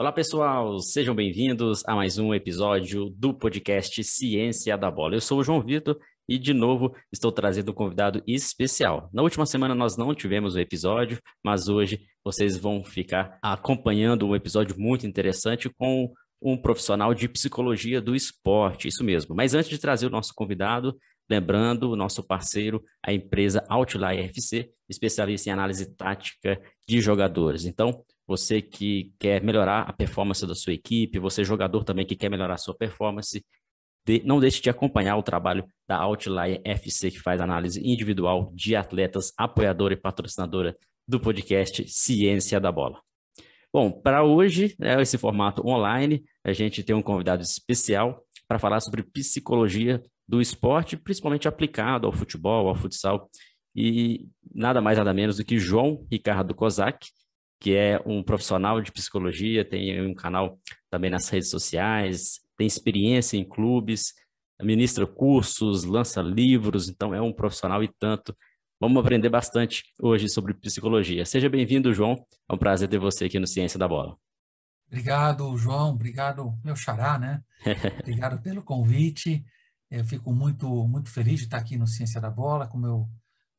Olá, pessoal, sejam bem-vindos a mais um episódio do podcast Ciência da Bola. Eu sou o João Vitor e, de novo, estou trazendo um convidado especial. Na última semana nós não tivemos o episódio, mas hoje vocês vão ficar acompanhando um episódio muito interessante com um profissional de psicologia do esporte, isso mesmo. Mas antes de trazer o nosso convidado, lembrando o nosso parceiro, a empresa Outlier FC, especialista em análise tática de jogadores. Então, você que quer melhorar a performance da sua equipe, você jogador também que quer melhorar a sua performance, de, não deixe de acompanhar o trabalho da Outlier FC, que faz análise individual de atletas, apoiadora e patrocinadora do podcast Ciência da Bola. Bom, para hoje, é esse formato online, a gente tem um convidado especial para falar sobre psicologia do esporte, principalmente aplicado ao futebol, ao futsal, e nada mais nada menos do que João Ricardo Kozak, que é um profissional de psicologia, tem um canal também nas redes sociais, tem experiência em clubes, ministra cursos, lança livros, então é um profissional e tanto. Vamos aprender bastante hoje sobre psicologia. Seja bem-vindo, João. É um prazer ter você aqui no Ciência da Bola. Obrigado, João. Obrigado, meu xará, né? Obrigado pelo convite. Eu fico muito, muito feliz de estar aqui no Ciência da Bola. Como eu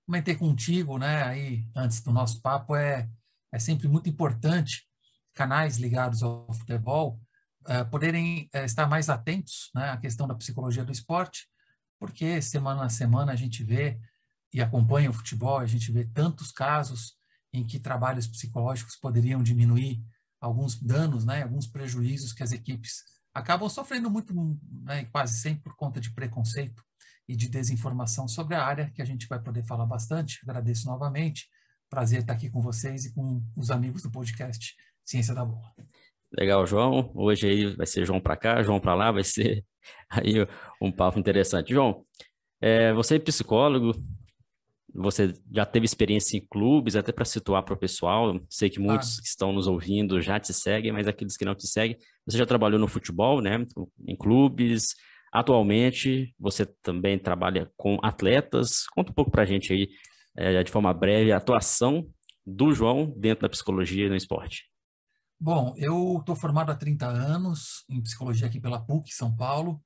comentei contigo, né, aí antes do nosso papo, é é sempre muito importante canais ligados ao futebol uh, poderem uh, estar mais atentos né, à questão da psicologia do esporte, porque semana a semana a gente vê e acompanha o futebol, a gente vê tantos casos em que trabalhos psicológicos poderiam diminuir alguns danos, né, alguns prejuízos que as equipes acabam sofrendo muito, né, quase sempre por conta de preconceito e de desinformação sobre a área, que a gente vai poder falar bastante. Agradeço novamente Prazer estar aqui com vocês e com os amigos do podcast Ciência da Bola. Legal, João. Hoje aí vai ser João para cá, João para lá, vai ser aí um papo interessante. João, é, você é psicólogo, você já teve experiência em clubes, até para situar para o pessoal. Sei que muitos ah. que estão nos ouvindo já te seguem, mas aqueles que não te seguem, você já trabalhou no futebol, né? Em clubes. Atualmente, você também trabalha com atletas. Conta um pouco para a gente aí é, de forma breve, a atuação do João dentro da psicologia no esporte. Bom, eu estou formado há 30 anos em psicologia aqui pela PUC, São Paulo.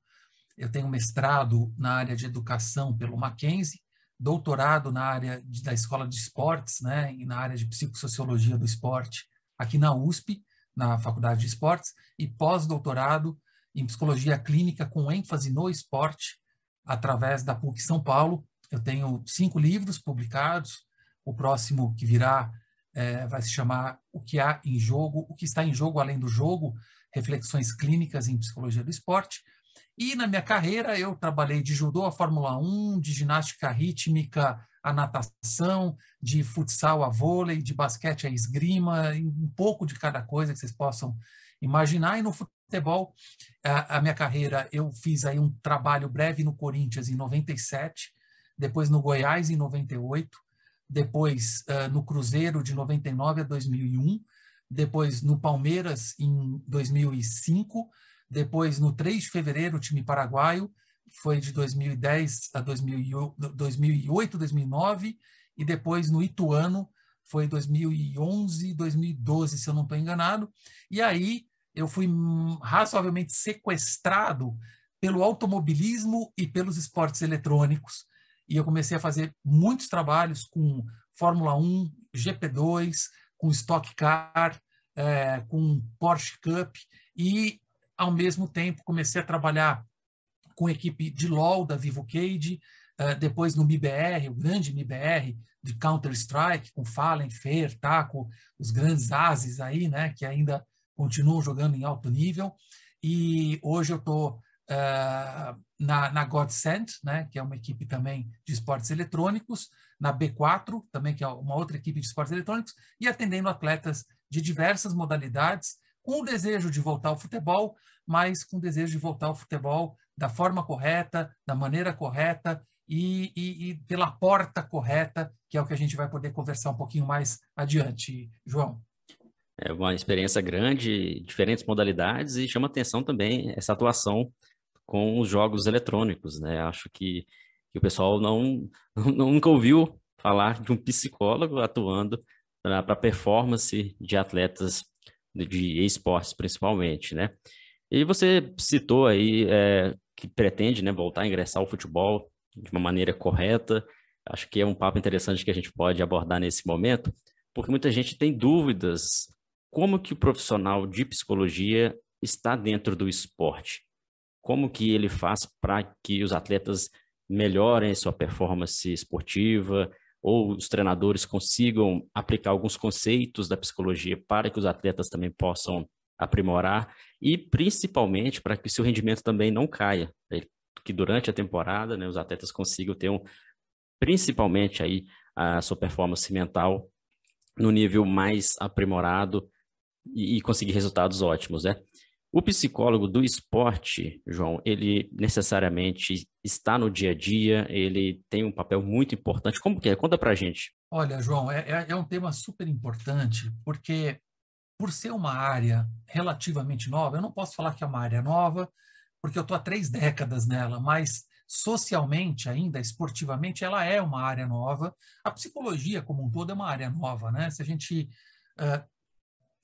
Eu tenho mestrado na área de educação pelo Mackenzie, doutorado na área de, da Escola de Esportes, né, e na área de psicossociologia do esporte aqui na USP, na Faculdade de Esportes, e pós-doutorado em psicologia clínica com ênfase no esporte, através da PUC São Paulo, eu tenho cinco livros publicados. O próximo que virá é, vai se chamar O que há em jogo, o que está em jogo além do jogo, reflexões clínicas em psicologia do esporte. E na minha carreira eu trabalhei de judô a Fórmula 1, de ginástica rítmica a natação, de futsal a vôlei, de basquete a esgrima, um pouco de cada coisa que vocês possam imaginar. E no futebol, a, a minha carreira eu fiz aí um trabalho breve no Corinthians em 97, depois no Goiás em 98, depois uh, no Cruzeiro de 99 a 2001, depois no Palmeiras em 2005, depois no 3 de fevereiro, o time paraguaio, foi de 2010 a 2008, 2009, e depois no Ituano, foi 2011, 2012, se eu não estou enganado. E aí eu fui razoavelmente sequestrado pelo automobilismo e pelos esportes eletrônicos e eu comecei a fazer muitos trabalhos com Fórmula 1, GP2, com Stock Car, é, com Porsche Cup e, ao mesmo tempo, comecei a trabalhar com a equipe de LoL da Vivo Cage, é, depois no MIBR, o grande MIBR de Counter-Strike, com Fallen, Fer, Taco, os grandes ases aí, né, que ainda continuam jogando em alto nível. E hoje eu estou uh, na, na Godsend, né, que é uma equipe também de esportes eletrônicos, na B4, também que é uma outra equipe de esportes eletrônicos, e atendendo atletas de diversas modalidades, com o desejo de voltar ao futebol, mas com o desejo de voltar ao futebol da forma correta, da maneira correta e, e, e, pela porta correta, que é o que a gente vai poder conversar um pouquinho mais adiante, João. É uma experiência grande, diferentes modalidades, e chama atenção também essa atuação com os jogos eletrônicos, né? Acho que, que o pessoal não, não, nunca ouviu falar de um psicólogo atuando para performance de atletas de esportes principalmente, né? E você citou aí é, que pretende né, voltar a ingressar ao futebol de uma maneira correta. Acho que é um papo interessante que a gente pode abordar nesse momento, porque muita gente tem dúvidas como que o profissional de psicologia está dentro do esporte. Como que ele faz para que os atletas melhorem sua performance esportiva, ou os treinadores consigam aplicar alguns conceitos da psicologia para que os atletas também possam aprimorar e principalmente para que seu rendimento também não caia, né? que durante a temporada né, os atletas consigam ter um, principalmente aí a sua performance mental no nível mais aprimorado e, e conseguir resultados ótimos, né? O psicólogo do esporte, João, ele necessariamente está no dia a dia, ele tem um papel muito importante. Como que é? Conta pra gente. Olha, João, é, é, é um tema super importante, porque por ser uma área relativamente nova, eu não posso falar que é uma área nova, porque eu estou há três décadas nela, mas socialmente ainda, esportivamente, ela é uma área nova. A psicologia como um todo é uma área nova, né? Se a gente uh,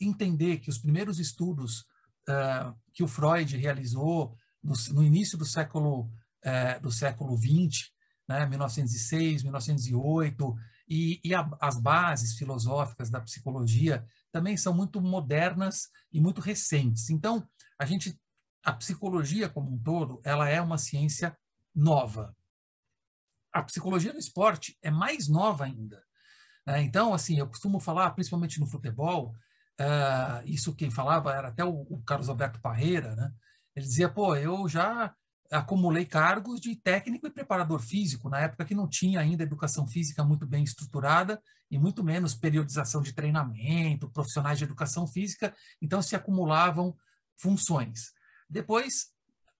entender que os primeiros estudos uh, que o Freud realizou no, no início do século uh, do século 20, né, 1906, 1908, e, e a, as bases filosóficas da psicologia também são muito modernas e muito recentes. Então, a gente, a psicologia como um todo, ela é uma ciência nova. A psicologia do esporte é mais nova ainda. Né? Então, assim, eu costumo falar, principalmente no futebol, uh, isso quem falava era até o, o Carlos Alberto Parreira, né? Ele dizia, pô, eu já acumulei cargos de técnico e preparador físico, na época que não tinha ainda educação física muito bem estruturada e muito menos periodização de treinamento, profissionais de educação física, então se acumulavam funções. Depois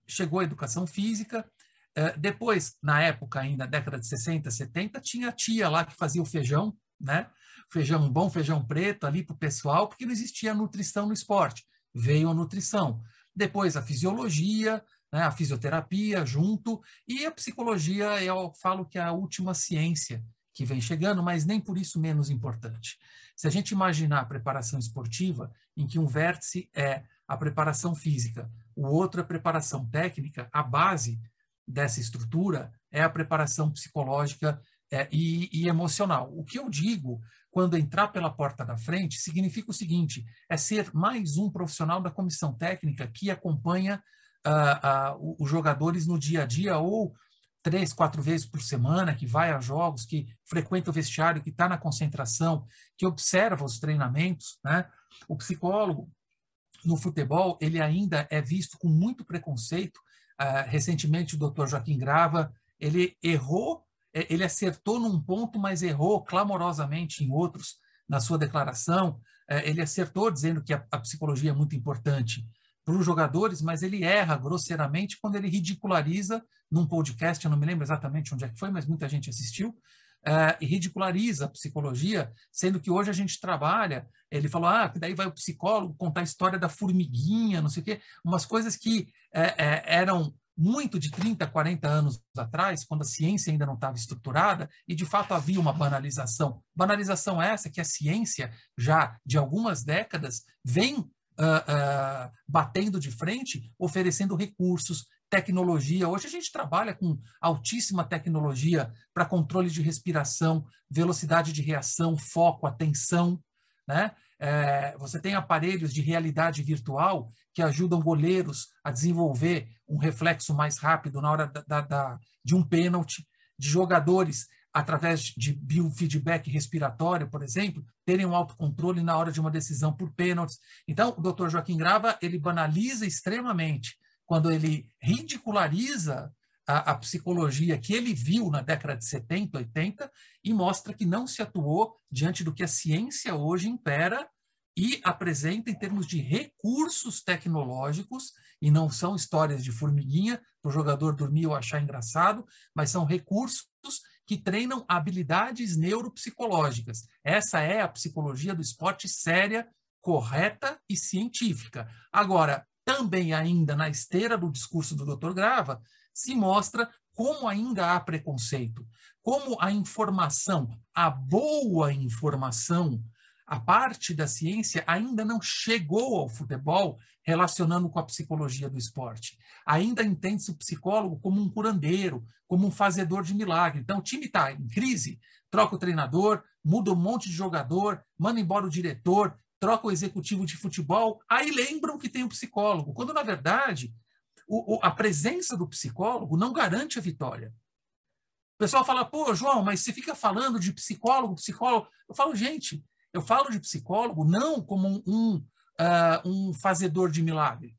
chegou a educação física, eh, depois, na época ainda, década de 60, 70, tinha a tia lá que fazia o feijão, né? Feijão bom, feijão preto ali para o pessoal, porque não existia nutrição no esporte. Veio a nutrição. Depois a fisiologia, né, a fisioterapia junto, e a psicologia, eu falo que é a última ciência que vem chegando, mas nem por isso menos importante. Se a gente imaginar a preparação esportiva, em que um vértice é a preparação física, o outro é a preparação técnica, a base dessa estrutura é a preparação psicológica é, e, e, emocional. O que eu digo quando entrar pela porta da frente significa o seguinte: é ser mais um profissional da comissão técnica que acompanha uh, uh, os jogadores no dia a dia ou três, quatro vezes por semana, que vai a jogos, que frequenta o vestiário, que está na concentração, que observa os treinamentos, né? O psicólogo no futebol ele ainda é visto com muito preconceito. Uh, recentemente o Dr. Joaquim Grava ele errou, ele acertou num ponto, mas errou clamorosamente em outros na sua declaração. É, ele acertou dizendo que a, a psicologia é muito importante para os jogadores, mas ele erra grosseiramente quando ele ridiculariza num podcast, eu não me lembro exatamente onde é que foi, mas muita gente assistiu, uh, e ridiculariza a psicologia, sendo que hoje a gente trabalha, ele falou, ah, que daí vai o psicólogo contar a história da formiguinha, não sei o quê, umas coisas que eram muito de 30, 40 anos atrás, quando a ciência ainda não estava estruturada, e de fato havia uma banalização. Banalização essa que a ciência, já de algumas décadas, vem uh, uh, batendo de frente, oferecendo recursos, tecnologia. Hoje a gente trabalha com altíssima tecnologia para controle de respiração, velocidade de reação, foco, atenção. Né? É, você tem aparelhos de realidade virtual que ajudam goleiros a desenvolver um reflexo mais rápido na hora da, da, da, de um pênalti, de jogadores através de biofeedback respiratório, por exemplo, terem um autocontrole na hora de uma decisão por pênaltis. Então, o Dr. Joaquim Grava, ele banaliza extremamente quando ele ridiculariza a, a, psicologia que ele viu na década de 70, 80 e mostra que não se atuou diante do que a ciência hoje impera e apresenta em termos de recursos tecnológicos, e não são histórias de formiguinha para o jogador dormir ou achar engraçado, mas são recursos que treinam habilidades neuropsicológicas. Essa é a psicologia do esporte séria, correta e científica. Agora, também ainda na esteira do discurso do Dr. Grava, se mostra como ainda há preconceito, como a informação, a boa informação, a parte da ciência ainda não chegou ao futebol relacionando com a psicologia do esporte. Ainda entende-se o psicólogo como um curandeiro, como um fazedor de milagre. Então, o time está em crise, troca o treinador, muda um monte de jogador, manda embora o diretor, troca o executivo de futebol, aí lembram que tem o um psicólogo, quando, na verdade, o, o, a presença do psicólogo não garante a vitória. O pessoal fala, pô, João, mas você fica falando de psicólogo, psicólogo. Eu falo, gente, eu falo de psicólogo não como um, um, uh, um fazedor de milagre.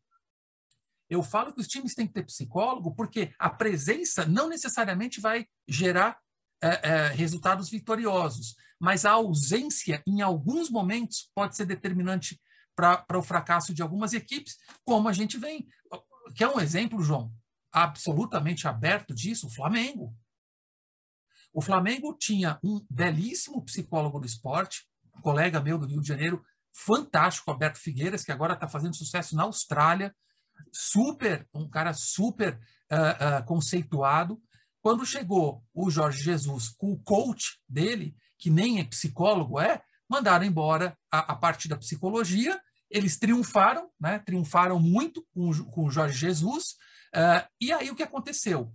Eu falo que os times têm que ter psicólogo porque a presença não necessariamente vai gerar uh, uh, resultados vitoriosos, mas a ausência, em alguns momentos, pode ser determinante para o fracasso de algumas equipes, como a gente vem. Quer um exemplo, João? Absolutamente aberto disso? O Flamengo. O Flamengo tinha um belíssimo psicólogo do esporte, um colega meu do Rio de Janeiro, fantástico, Alberto Figueiras, que agora está fazendo sucesso na Austrália, super, um cara super uh, uh, conceituado. Quando chegou o Jorge Jesus com o coach dele, que nem é psicólogo é, mandaram embora a, a parte da psicologia. Eles triunfaram, né? triunfaram muito com, com o Jorge Jesus. Uh, e aí o que aconteceu?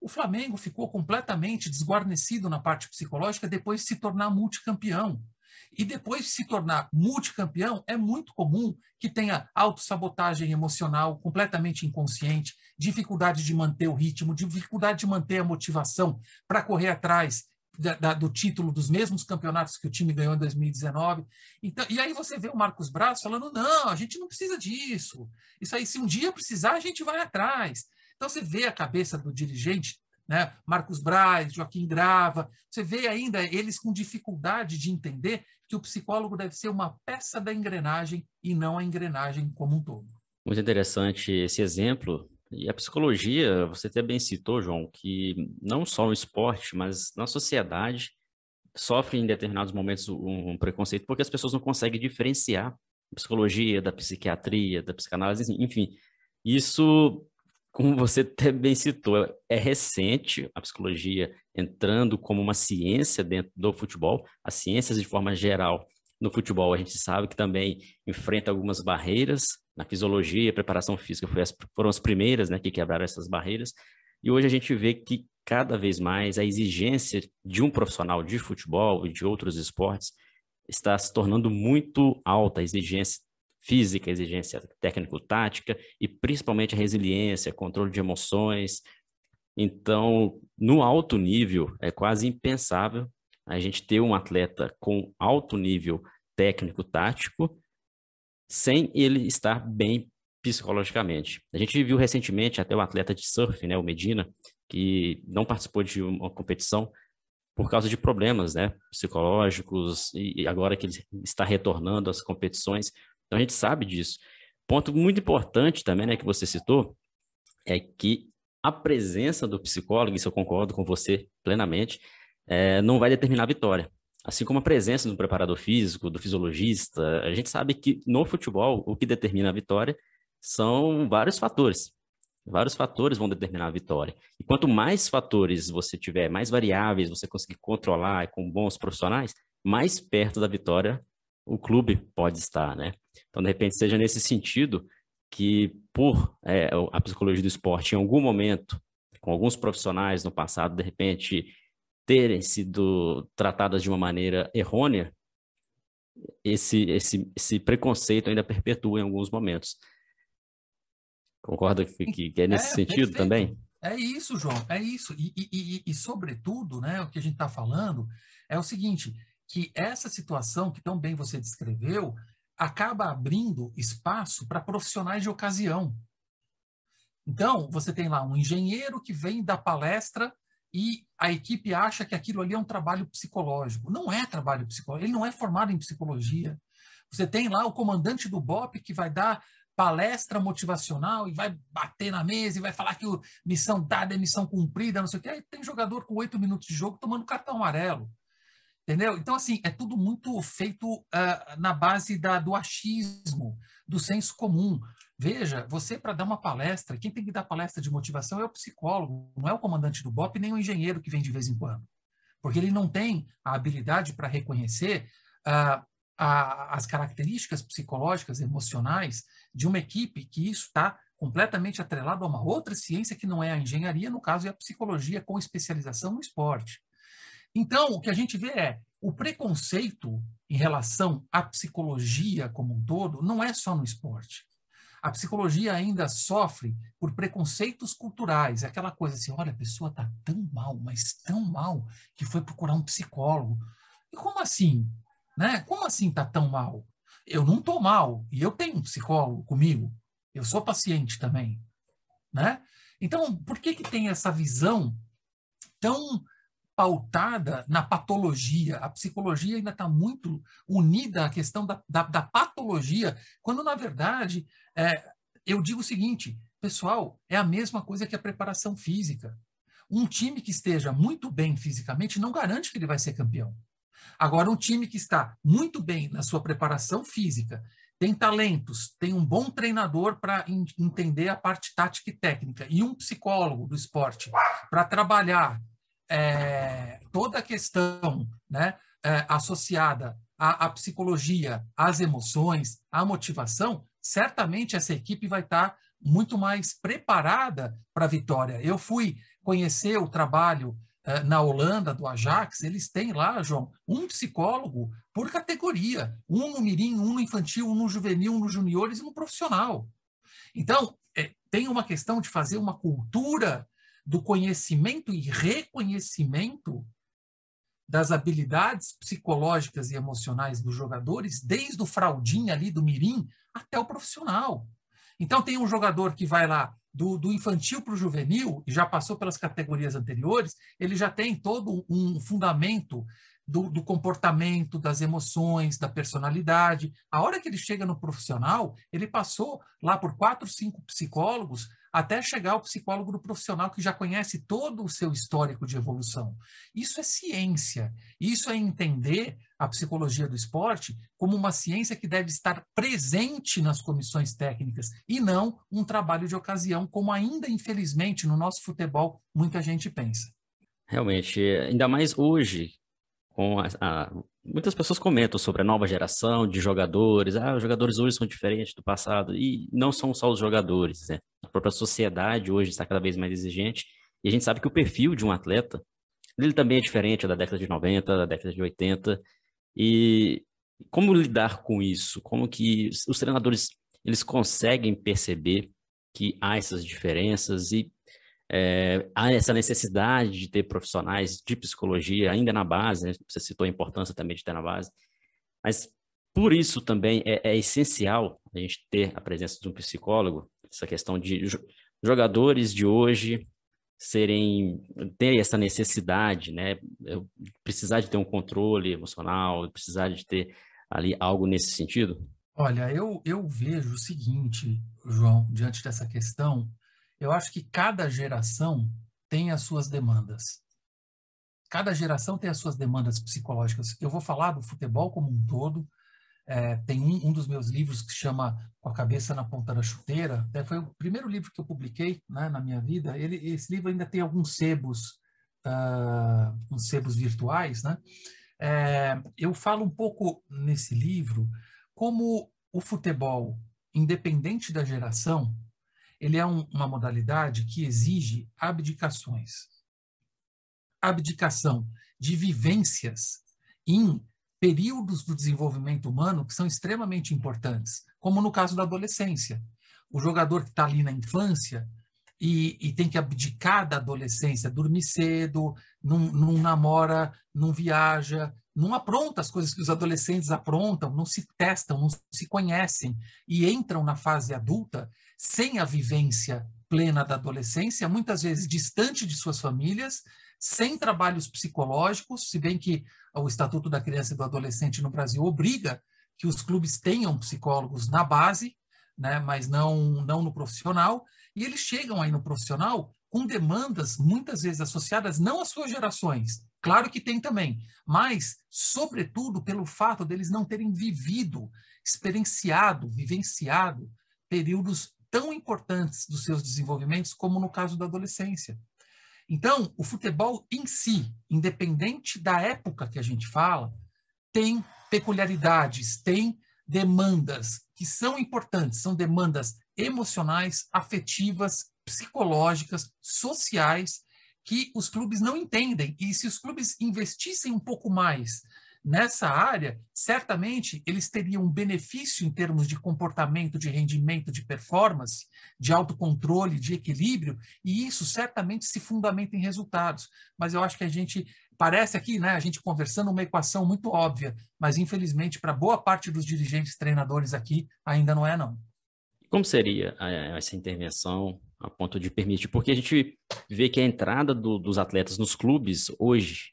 O Flamengo ficou completamente desguarnecido na parte psicológica depois de se tornar multicampeão. E depois de se tornar multicampeão, é muito comum que tenha autossabotagem emocional completamente inconsciente, dificuldade de manter o ritmo, dificuldade de manter a motivação para correr atrás da, da, do título dos mesmos campeonatos que o time ganhou em 2019. Então, e aí você vê o Marcos Braz falando: não, a gente não precisa disso. Isso aí, se um dia precisar, a gente vai atrás. Então você vê a cabeça do dirigente né? Marcos Braz, Joaquim Grava, você vê ainda eles com dificuldade de entender que o psicólogo deve ser uma peça da engrenagem e não a engrenagem como um todo. Muito interessante esse exemplo. E a psicologia, você até bem citou, João, que não só no esporte, mas na sociedade, sofre em determinados momentos um preconceito porque as pessoas não conseguem diferenciar a psicologia da psiquiatria, da psicanálise, enfim. Isso como você até bem citou, é recente a psicologia entrando como uma ciência dentro do futebol, as ciências de forma geral no futebol a gente sabe que também enfrenta algumas barreiras na fisiologia, preparação física as, foram as primeiras né, que quebraram essas barreiras, e hoje a gente vê que cada vez mais a exigência de um profissional de futebol e de outros esportes está se tornando muito alta, a exigência física, exigência técnico-tática e principalmente a resiliência, controle de emoções. Então, no alto nível, é quase impensável a gente ter um atleta com alto nível técnico-tático sem ele estar bem psicologicamente. A gente viu recentemente até o atleta de surf, né, o Medina, que não participou de uma competição por causa de problemas, né, psicológicos e agora que ele está retornando às competições, então a gente sabe disso. Ponto muito importante também, né, que você citou, é que a presença do psicólogo, isso eu concordo com você plenamente, é, não vai determinar a vitória. Assim como a presença do preparador físico, do fisiologista, a gente sabe que no futebol o que determina a vitória são vários fatores. Vários fatores vão determinar a vitória. E quanto mais fatores você tiver, mais variáveis você conseguir controlar com bons profissionais, mais perto da vitória o clube pode estar, né? Então, de repente, seja nesse sentido que, por é, a psicologia do esporte, em algum momento, com alguns profissionais no passado, de repente, terem sido tratadas de uma maneira errônea, esse, esse, esse preconceito ainda perpetua em alguns momentos. Concorda que, que é nesse é, sentido perfeito. também? É isso, João, é isso. E, e, e, e, sobretudo, né, o que a gente está falando é o seguinte: que essa situação que tão bem você descreveu acaba abrindo espaço para profissionais de ocasião. Então, você tem lá um engenheiro que vem da palestra e a equipe acha que aquilo ali é um trabalho psicológico. Não é trabalho psicológico, ele não é formado em psicologia. Você tem lá o comandante do BOP que vai dar palestra motivacional e vai bater na mesa e vai falar que o missão dada é missão cumprida, não sei o quê. Aí tem jogador com oito minutos de jogo tomando cartão amarelo. Entendeu? Então, assim, é tudo muito feito uh, na base da, do achismo, do senso comum. Veja, você, para dar uma palestra, quem tem que dar palestra de motivação é o psicólogo, não é o comandante do BOP, nem o engenheiro que vem de vez em quando. Porque ele não tem a habilidade para reconhecer uh, a, as características psicológicas, emocionais de uma equipe que isso está completamente atrelado a uma outra ciência que não é a engenharia, no caso é a psicologia com especialização no esporte. Então, o que a gente vê é o preconceito em relação à psicologia como um todo não é só no esporte. A psicologia ainda sofre por preconceitos culturais. É aquela coisa assim, olha, a pessoa está tão mal, mas tão mal, que foi procurar um psicólogo. E como assim? Né? Como assim está tão mal? Eu não estou mal, e eu tenho um psicólogo comigo. Eu sou paciente também. Né? Então, por que, que tem essa visão tão pautada na patologia. A psicologia ainda está muito unida à questão da, da, da patologia, quando, na verdade, é, eu digo o seguinte, pessoal, é a mesma coisa que a preparação física. Um time que esteja muito bem fisicamente não garante que ele vai ser campeão. Agora, um time que está muito bem na sua preparação física, tem talentos, tem um bom treinador para entender a parte tática e técnica, e um psicólogo do esporte para trabalhar é, toda a questão né, é, associada à, à, psicologia, às emoções, à motivação, certamente essa equipe vai estar muito mais preparada para a vitória. Eu fui conhecer o trabalho é, na Holanda, do Ajax, eles têm lá, João, um psicólogo por categoria, um no mirim, um no infantil, um no juvenil, um no juniores e no profissional. Então, é, tem uma questão de fazer uma cultura do conhecimento e reconhecimento das habilidades psicológicas e emocionais dos jogadores, desde o fraudinha ali do mirim até o profissional. Então tem um jogador que vai lá do, do infantil para o juvenil e já passou pelas categorias anteriores, ele já tem todo um fundamento do, do, comportamento, das emoções, da personalidade. A hora que ele chega no profissional, ele passou lá por quatro, cinco psicólogos até chegar ao psicólogo do profissional que já conhece todo o seu histórico de evolução. Isso é ciência. Isso é entender a psicologia do esporte como uma ciência que deve estar presente nas comissões técnicas e não um trabalho de ocasião, como ainda, infelizmente, no nosso futebol muita gente pensa. Realmente, ainda mais hoje, com a, a, muitas pessoas comentam sobre a nova geração de jogadores. Ah, os jogadores hoje são diferentes do passado. E não são só os jogadores, né? Própria sociedade hoje está cada vez mais exigente. E a gente sabe que o perfil de um atleta, ele também é diferente da década de 90, da década de 80. E como lidar com isso? Como que os treinadores eles conseguem perceber que há essas diferenças e é, há essa necessidade de ter profissionais de psicologia ainda na base, né? você citou a importância também de ter na base, mas por isso também é, é, essencial a gente ter a presença de um psicólogo, essa questão de jogadores de hoje serem ter essa necessidade, né, precisar de ter um controle emocional, precisar de ter ali algo nesse sentido. Olha, eu, eu vejo o seguinte, João, diante dessa questão, eu acho que cada geração tem as suas demandas. Cada geração tem as suas demandas psicológicas. Eu vou falar do futebol como um todo. É, tem um, um, dos meus livros que chama Com a Cabeça na Ponta da Chuteira. Até foi o primeiro livro que eu publiquei né, na minha vida. Ele, esse livro ainda tem alguns sebos, uh, uns sebos virtuais. Né? É, eu falo um pouco nesse livro como o futebol, independente da geração, ele é um, uma modalidade que exige abdicações. Abdicação de vivências em períodos do desenvolvimento humano que são extremamente importantes, como no caso da adolescência. O jogador que está ali na infância e, e, tem que abdicar da adolescência, dormir cedo, não, não namora, não viaja, não apronta as coisas que os adolescentes aprontam, não se testam, não se conhecem e entram na fase adulta sem a vivência plena da adolescência, muitas vezes distante de suas famílias, sem trabalhos psicológicos, se bem que o Estatuto da Criança e do Adolescente no Brasil obriga que os clubes tenham psicólogos na base, né, mas não, não no profissional, e eles chegam aí no profissional com demandas muitas vezes associadas não às suas gerações, claro que tem também, mas sobretudo pelo fato deles não terem vivido, experienciado, vivenciado períodos tão importantes dos seus desenvolvimentos como no caso da adolescência. Então, o futebol em si, independente da época que a gente fala, tem peculiaridades, tem demandas que são importantes, são demandas emocionais, afetivas, psicológicas, sociais, que os clubes não entendem. E se os clubes investissem um pouco mais nessa área, certamente eles teriam um benefício em termos de comportamento, de rendimento, de performance, de autocontrole, de equilíbrio, e isso certamente se fundamenta em resultados. Mas eu acho que a gente parece aqui, né, a gente conversando uma equação muito óbvia, mas infelizmente para boa parte dos dirigentes, treinadores aqui, ainda não é não. Como seria eh, essa intervenção a ponto de permitir? Porque a gente vê que a entrada do, dos atletas nos clubes hoje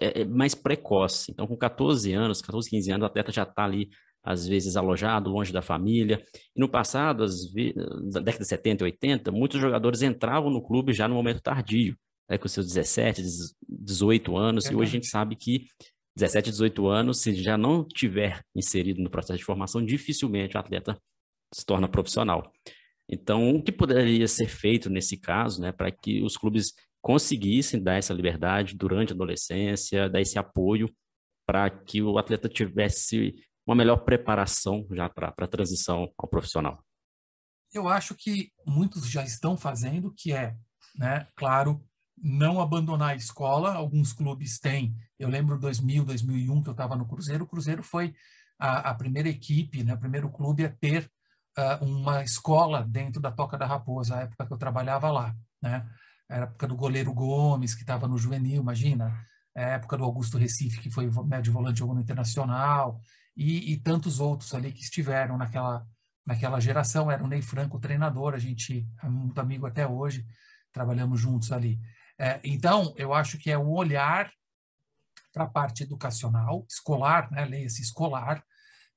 é, é mais precoce. Então, com 14 anos, 14, 15 anos, o atleta já está ali, às vezes, alojado, longe da família. E no passado, às vezes, na década de 70 e 80, muitos jogadores entravam no clube já no momento tardio, né, com seus 17, 18 anos. É e hoje a gente sabe que 17, 18 anos, se já não tiver inserido no processo de formação, dificilmente o atleta se torna profissional. Então, o que poderia ser feito nesse caso, né, para que os clubes conseguissem dar essa liberdade durante a adolescência, dar esse apoio para que o atleta tivesse uma melhor preparação já para a transição ao profissional? Eu acho que muitos já estão fazendo, que é, né, claro, não abandonar a escola. Alguns clubes têm. Eu lembro 2000, 2001 que eu estava no Cruzeiro. O Cruzeiro foi a, a, primeira equipe, né, o primeiro clube a ter uh, uma escola dentro da Toca da Raposa, a época que eu trabalhava lá, né? Era a época do goleiro Gomes, que estava no juvenil, imagina. É a época do Augusto Recife, que foi médio volante jogou no Internacional, e, e, tantos outros ali que estiveram naquela, naquela geração. Era o Ney Franco, treinador, a gente é muito amigo até hoje, trabalhamos juntos ali. É, então, eu acho que é o olhar para a parte educacional, escolar, né, leia-se escolar,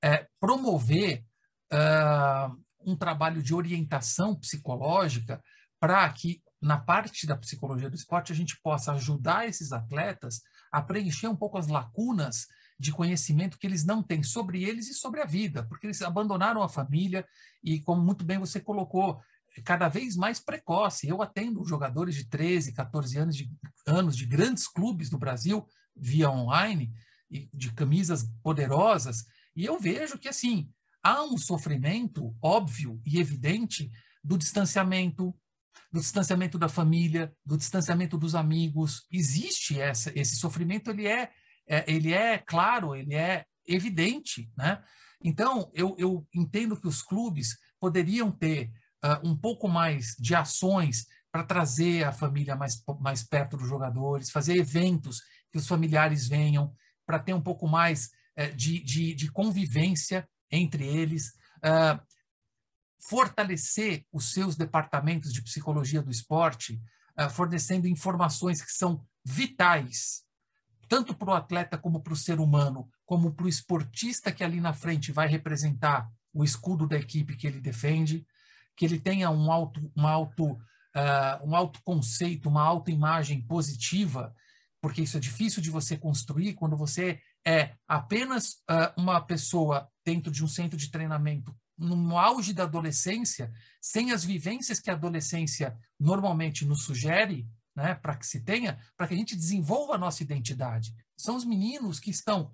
é, promover uh, um trabalho de orientação psicológica para que na parte da psicologia do esporte, a gente possa ajudar esses atletas a preencher um pouco as lacunas de conhecimento que eles não têm sobre eles e sobre a vida, porque eles abandonaram a família e, como muito bem você colocou, cada vez mais precoce. Eu atendo jogadores de 13, 14 anos de, anos de grandes clubes do Brasil via online, e de camisas poderosas, e eu vejo que, assim, há um sofrimento óbvio e evidente do distanciamento, do distanciamento da família, do distanciamento dos amigos. Existe essa, esse sofrimento, ele é, é, ele é claro, ele é evidente, né? Então, eu, eu entendo que os clubes poderiam ter uh, um pouco mais de ações para trazer a família mais, mais perto dos jogadores, fazer eventos que os familiares venham, para ter um pouco mais uh, de, de, de, convivência entre eles. Uh, fortalecer os seus departamentos de psicologia do esporte, uh, fornecendo informações que são vitais, tanto para o atleta como para o ser humano, como para o esportista que ali na frente vai representar o escudo da equipe que ele defende, que ele tenha um alto, uma auto, uh, um alto conceito, uma autoimagem positiva, porque isso é difícil de você construir quando você é apenas uh, uma pessoa dentro de um centro de treinamento no auge da adolescência, sem as vivências que a adolescência normalmente nos sugere, né, para que se tenha, para que a gente desenvolva a nossa identidade. São os meninos que estão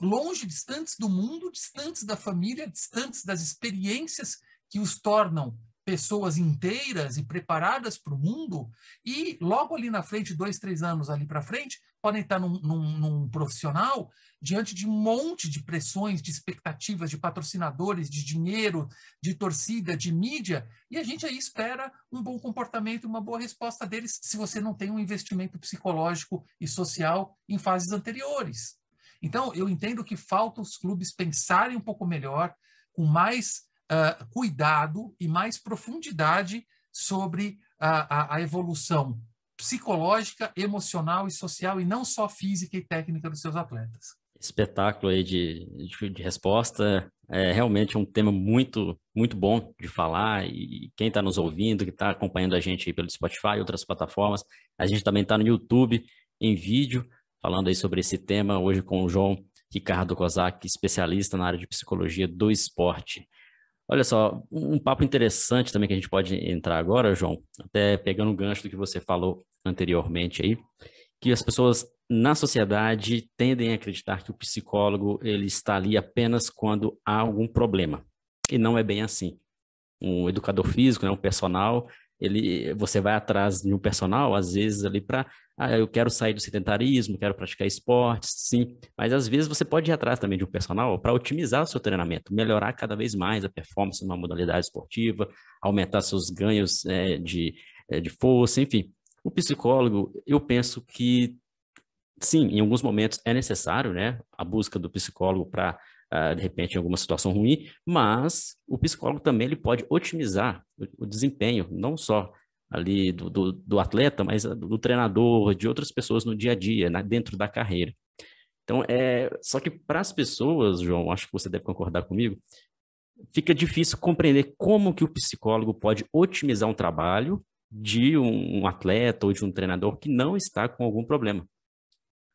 longe, distantes do mundo, distantes da família, distantes das experiências que os tornam pessoas inteiras e preparadas para o mundo, e logo ali na frente, dois, três anos ali para frente, podem estar num, num, num, profissional diante de um monte de pressões, de expectativas, de patrocinadores, de dinheiro, de torcida, de mídia, e a gente aí espera um bom comportamento, uma boa resposta deles, se você não tem um investimento psicológico e social em fases anteriores. Então, eu entendo que falta os clubes pensarem um pouco melhor, com mais uh, cuidado e mais profundidade sobre a, a, a evolução psicológica, emocional e social, e não só física e técnica dos seus atletas. Espetáculo aí de, de, de resposta. É realmente um tema muito, muito bom de falar. E quem está nos ouvindo, que está acompanhando a gente pelo Spotify e outras plataformas, a gente também está no YouTube em vídeo, falando aí sobre esse tema, hoje com o João Ricardo Kozak, especialista na área de psicologia do esporte. Olha só, um papo interessante também que a gente pode entrar agora, João, até pegando o gancho do que você falou anteriormente aí, que as pessoas na sociedade tendem a acreditar que o psicólogo ele está ali apenas quando há algum problema. E não é bem assim. Um educador físico, né, um personal, ele, você vai atrás de um personal, às vezes ali para, ah, eu quero sair do sedentarismo, quero praticar esportes, sim, mas às vezes você pode ir atrás também de um personal para otimizar o seu treinamento, melhorar cada vez mais a performance numa modalidade esportiva, aumentar seus ganhos é, de, é, de força, enfim. O psicólogo, eu penso que sim, em alguns momentos é necessário, né, a busca do psicólogo para uh, de repente em alguma situação ruim, mas o psicólogo também ele pode otimizar o, o desempenho, não só ali do, do, do, atleta, mas do treinador, de outras pessoas no dia a dia, né, dentro da carreira. Então, é, só que para as pessoas, João, acho que você deve concordar comigo, fica difícil compreender como que o psicólogo pode otimizar um trabalho de um, um atleta ou de um treinador que não está com algum problema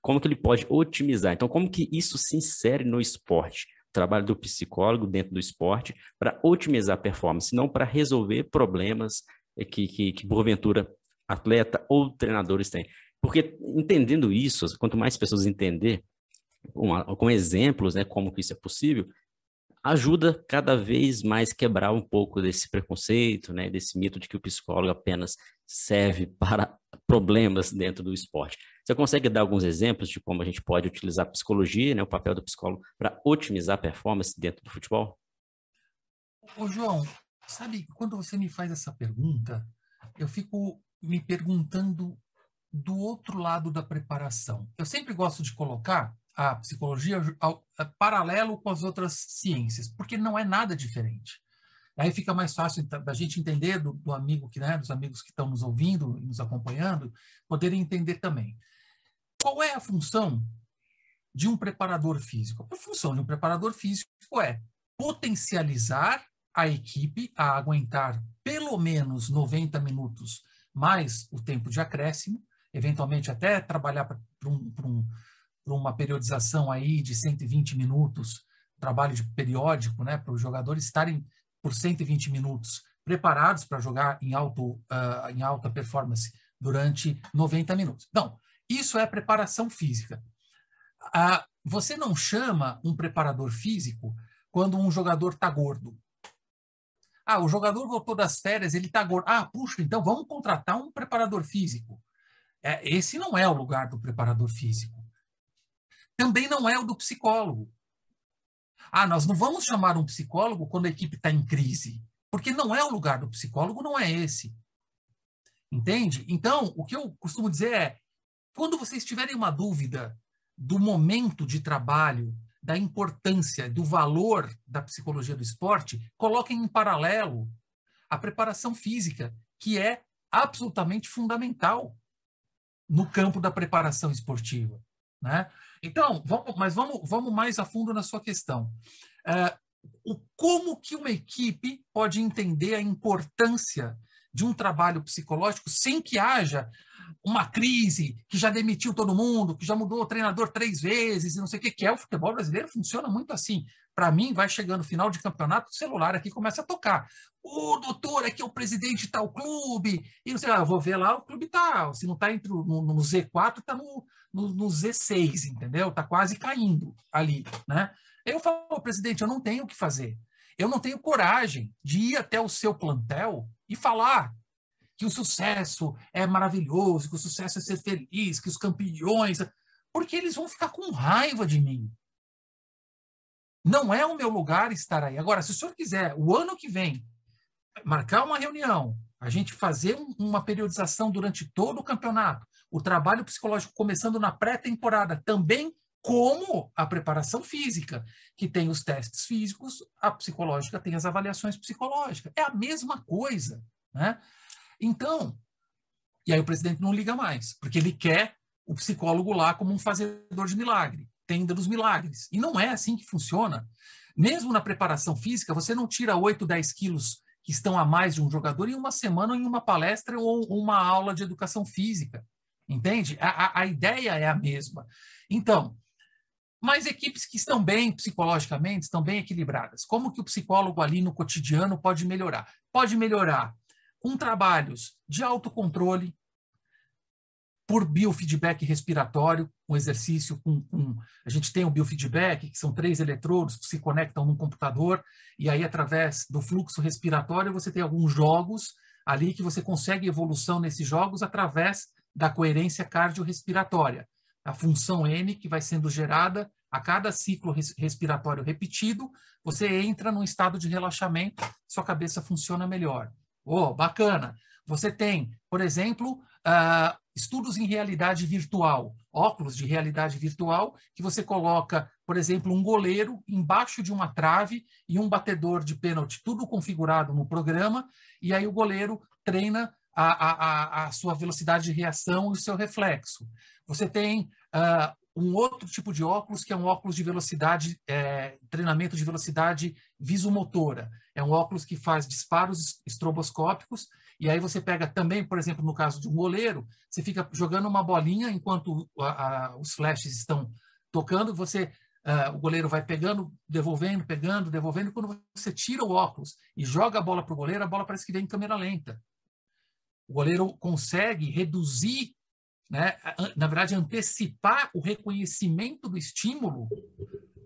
como que ele pode otimizar. Então, como que isso se insere no esporte? O trabalho do psicólogo dentro do esporte para otimizar a performance, não para resolver problemas que, que, que, porventura, atleta ou treinadores têm. Porque entendendo isso, quanto mais pessoas entender, com, com exemplos, né, como que isso é possível, ajuda cada vez mais quebrar um pouco desse preconceito, né, desse mito de que o psicólogo apenas serve para problemas dentro do esporte. Você consegue dar alguns exemplos de como a gente pode utilizar a psicologia, né, o papel do psicólogo, para otimizar a performance dentro do futebol? Ô, João, sabe, quando você me faz essa pergunta, eu fico me perguntando do outro lado da preparação. Eu sempre gosto de colocar a psicologia ao, ao, paralelo com as outras ciências, porque não é nada diferente. Aí fica mais fácil da gente entender do, do amigo que, né, dos amigos que estão nos ouvindo e nos acompanhando, poderem entender também. Qual é a função de um preparador físico? A função de um preparador físico é potencializar a equipe a aguentar pelo menos 90 minutos mais o tempo de acréscimo, eventualmente até trabalhar para um, um, uma periodização aí de 120 minutos, trabalho de periódico, né, para os jogadores estarem por 120 minutos preparados para jogar em, alto, uh, em alta performance durante 90 minutos. Então, isso é preparação física. Ah, você não chama um preparador físico quando um jogador está gordo. Ah, o jogador voltou das férias, ele está gordo. Ah, puxa, então vamos contratar um preparador físico. É, esse não é o lugar do preparador físico. Também não é o do psicólogo. Ah, nós não vamos chamar um psicólogo quando a equipe está em crise, porque não é o lugar do psicólogo, não é esse. Entende? Então, o que eu costumo dizer é: quando vocês tiverem uma dúvida do momento de trabalho, da importância, do valor da psicologia do esporte, coloquem em paralelo a preparação física, que é absolutamente fundamental no campo da preparação esportiva. Né? Então, vamos, mas vamos, vamos mais a fundo na sua questão. É, o, como que uma equipe pode entender a importância de um trabalho psicológico sem que haja uma crise, que já demitiu todo mundo, que já mudou o treinador três vezes e não sei o que, que é o futebol brasileiro, funciona muito assim. Para mim, vai chegando final de campeonato, o celular aqui começa a tocar. O doutor aqui é o presidente de tal clube, e não sei lá, eu vou ver lá, o clube tá, se não está entre no, no, Z4, está no, no, no, Z6, entendeu? Está quase caindo ali, né? Eu falo, presidente, eu não tenho o que fazer. Eu não tenho coragem de ir até o seu plantel e falar que o sucesso é maravilhoso, que o sucesso é ser feliz, que os campeões. Porque eles vão ficar com raiva de mim. Não é o meu lugar estar aí. Agora, se o senhor quiser, o ano que vem, marcar uma reunião, a gente fazer um, uma periodização durante todo o campeonato, o trabalho psicológico começando na pré-temporada, também como a preparação física, que tem os testes físicos, a psicológica tem as avaliações psicológicas. É a mesma coisa. Né? Então, e aí o presidente não liga mais, porque ele quer o psicólogo lá como um fazedor de milagre, tenda dos milagres. E não é assim que funciona. Mesmo na preparação física, você não tira 8, 10 quilos que estão a mais de um jogador em uma semana, em uma palestra ou uma aula de educação física. Entende? A, a, a ideia é a mesma. Então, mas equipes que estão bem psicologicamente, estão bem equilibradas. Como que o psicólogo ali no cotidiano pode melhorar? Pode melhorar com trabalhos de autocontrole, por biofeedback respiratório, um exercício com, com, A gente tem o biofeedback, que são três eletrodos que se conectam num computador, e aí, através do fluxo respiratório, você tem alguns jogos ali que você consegue evolução nesses jogos através da coerência cardiorrespiratória. A função N que vai sendo gerada a cada ciclo respiratório repetido, você entra num estado de relaxamento, sua cabeça funciona melhor. Oh, bacana! Você tem, por exemplo, uh, estudos em realidade virtual, óculos de realidade virtual, que você coloca, por exemplo, um goleiro embaixo de uma trave e um batedor de pênalti, tudo configurado no programa, e aí o goleiro treina a, a, a sua velocidade de reação e o seu reflexo. Você tem uh, um outro tipo de óculos, que é um óculos de velocidade, é, treinamento de velocidade visomotora. É um óculos que faz disparos estroboscópicos, e aí você pega também, por exemplo, no caso de um goleiro, você fica jogando uma bolinha enquanto a, a, os flashes estão tocando, você Uh, o goleiro vai pegando, devolvendo, pegando, devolvendo. Quando você tira o óculos e joga a bola para o goleiro, a bola parece que vem em câmera lenta. O goleiro consegue reduzir né, na verdade, antecipar o reconhecimento do estímulo.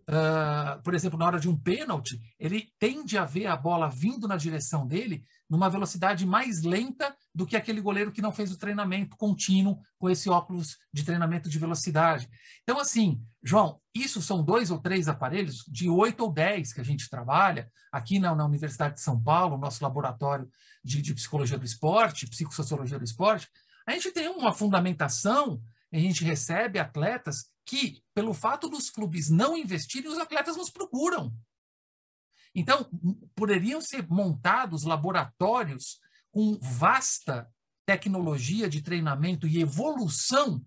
Uh, por exemplo, na hora de um pênalti, ele tende a ver a bola vindo na direção dele numa velocidade mais lenta do que aquele goleiro que não fez o treinamento contínuo com esse óculos de treinamento de velocidade. Então, assim, João, isso são dois ou três aparelhos de oito ou dez que a gente trabalha aqui na, na Universidade de São Paulo, nosso laboratório de, de psicologia do esporte, psicossociologia do esporte, a gente tem uma fundamentação, a gente recebe atletas que, pelo fato dos clubes não investirem, os atletas nos procuram. Então, poderiam ser montados laboratórios com vasta tecnologia de treinamento e evolução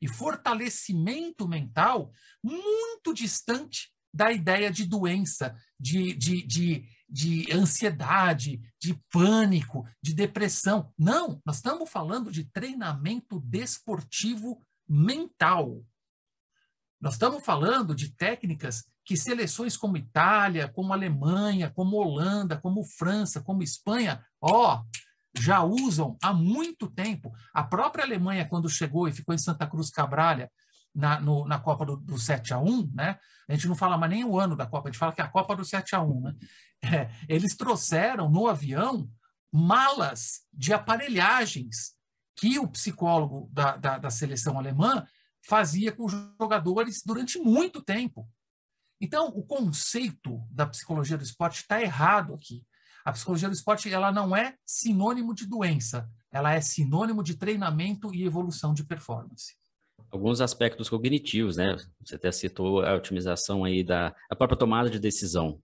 e fortalecimento mental muito distante da ideia de doença, de, de, de, de ansiedade, de pânico, de depressão. Não, nós estamos falando de treinamento desportivo mental. Nós estamos falando de técnicas que seleções como Itália, como Alemanha, como Holanda, como França, como Espanha, ó, já usam há muito tempo. A própria Alemanha, quando chegou e ficou em Santa Cruz Cabralha, na, no, na Copa do, do 7 a 1 né? A gente não fala mais nem o ano da Copa, a gente fala que é a Copa do 7 a 1 né? É, eles trouxeram no avião malas de aparelhagens que o psicólogo da, da, da seleção alemã fazia com os jogadores durante muito tempo. Então, o conceito da psicologia do esporte está errado aqui. A psicologia do esporte ela não é sinônimo de doença, ela é sinônimo de treinamento e evolução de performance alguns aspectos cognitivos, né? Você até citou a otimização aí da a própria tomada de decisão,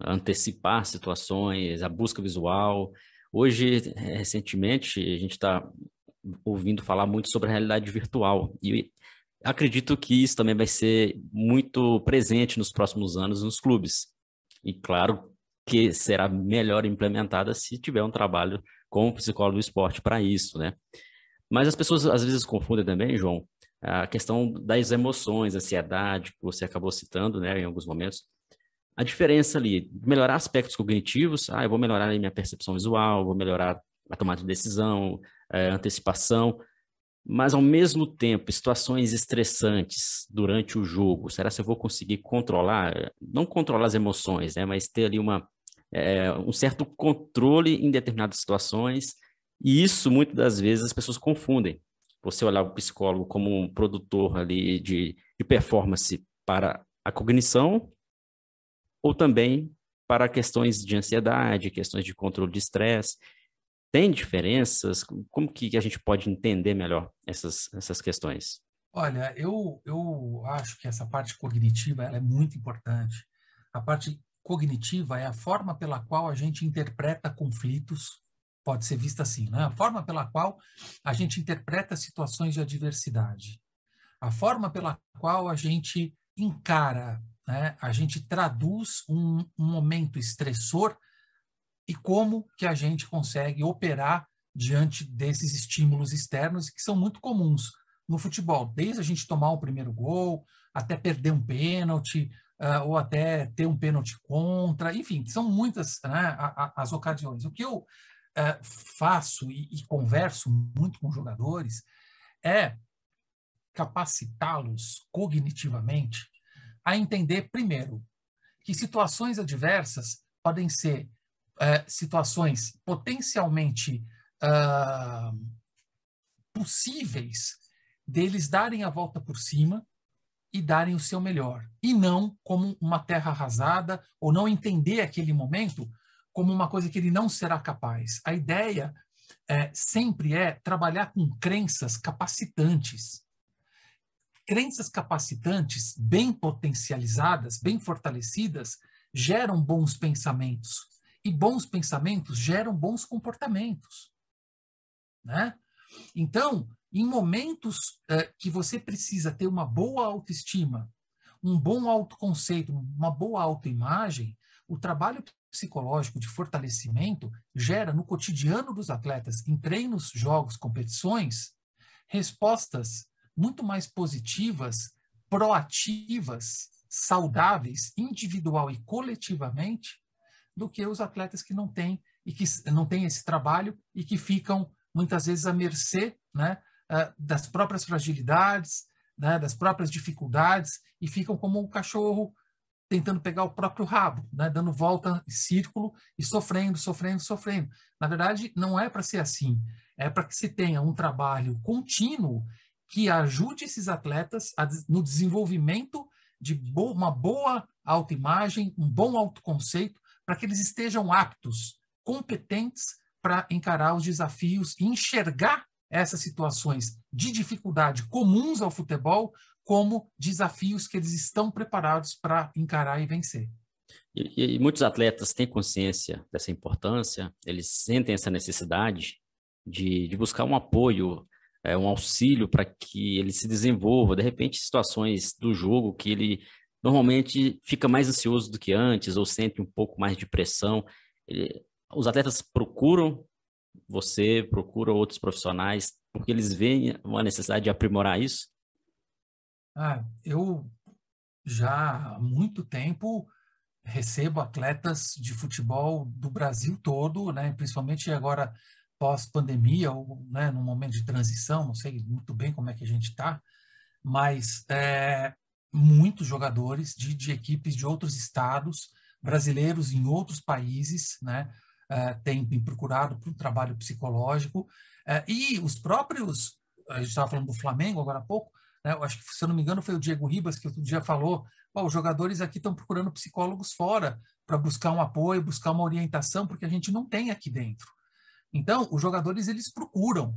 antecipar situações, a busca visual. Hoje, recentemente, a gente está ouvindo falar muito sobre a realidade virtual e acredito que isso também vai ser muito presente nos próximos anos nos clubes. E claro que será melhor implementada se tiver um trabalho com o psicólogo do esporte para isso, né? Mas as pessoas às vezes confundem também, João, a questão das emoções, ansiedade, que você acabou citando, né, em alguns momentos. A diferença ali, melhorar aspectos cognitivos, ah, eu vou melhorar a minha percepção visual, vou melhorar a tomada de decisão, é, antecipação, mas ao mesmo tempo, situações estressantes durante o jogo, será que eu vou conseguir controlar, não controlar as emoções, né, mas ter ali uma, é, um certo controle em determinadas situações, e isso muitas das vezes as pessoas confundem você olhar o psicólogo como um produtor ali de, de performance para a cognição ou também para questões de ansiedade, questões de controle de estresse. Tem diferenças? Como que a gente pode entender melhor essas, essas questões? Olha, eu, eu acho que essa parte cognitiva é muito importante. A parte cognitiva é a forma pela qual a gente interpreta conflitos, pode ser vista assim, né? a forma pela qual a gente interpreta situações de adversidade, a forma pela qual a gente encara, né? a gente traduz um, um momento estressor e como que a gente consegue operar diante desses estímulos externos que são muito comuns no futebol, desde a gente tomar o primeiro gol, até perder um pênalti, uh, ou até ter um pênalti contra, enfim, são muitas né, as ocasiões. O que eu faço e, e, converso muito com jogadores é capacitá-los cognitivamente a entender, primeiro, que situações adversas podem ser é, situações potencialmente uh, possíveis deles darem a volta por cima e darem o seu melhor, e não como uma terra arrasada, ou não entender aquele momento como uma coisa que ele não será capaz. A ideia é, sempre é trabalhar com crenças capacitantes. Crenças capacitantes, bem potencializadas, bem fortalecidas, geram bons pensamentos. E bons pensamentos geram bons comportamentos. Né? Então, em momentos uh, que você precisa ter uma boa autoestima, um bom autoconceito, uma boa autoimagem, o trabalho psicológico de fortalecimento gera no cotidiano dos atletas, em treinos, jogos, competições, respostas muito mais positivas, proativas, saudáveis, individual e coletivamente, do que os atletas que não têm e que não têm esse trabalho e que ficam muitas vezes à mercê né, ah, das próprias fragilidades, né, das próprias dificuldades e ficam como um cachorro tentando pegar o próprio rabo, né, dando volta em círculo e sofrendo, sofrendo, sofrendo. Na verdade, não é para ser assim. É para que se tenha um trabalho contínuo que ajude esses atletas a, no desenvolvimento de bo uma boa autoimagem, um bom autoconceito, para que eles estejam aptos, competentes para encarar os desafios e enxergar essas situações de dificuldade comuns ao futebol como desafios que eles estão preparados para encarar e vencer. E, e, muitos atletas têm consciência dessa importância, eles sentem essa necessidade de, de buscar um apoio, é, um auxílio para que ele se desenvolva. De repente, situações do jogo que ele normalmente fica mais ansioso do que antes ou sente um pouco mais de pressão. Ele, os atletas procuram você, procura outros profissionais, porque eles veem uma necessidade de aprimorar isso? Ah, eu já há muito tempo recebo atletas de futebol do Brasil todo, né, principalmente agora pós-pandemia, ou né, num momento de transição, não sei muito bem como é que a gente está, mas é, muitos jogadores de, de equipes de outros estados, brasileiros em outros países, né, uh, têm me procurado para um trabalho psicológico, uh, e os próprios, a gente estava falando do Flamengo agora há pouco, né, eu acho que, se eu não me engano, foi o Diego Ribas que outro dia falou, os jogadores aqui estão procurando psicólogos fora para buscar um apoio, buscar uma orientação, porque a gente não tem aqui dentro. Então, os jogadores, eles procuram,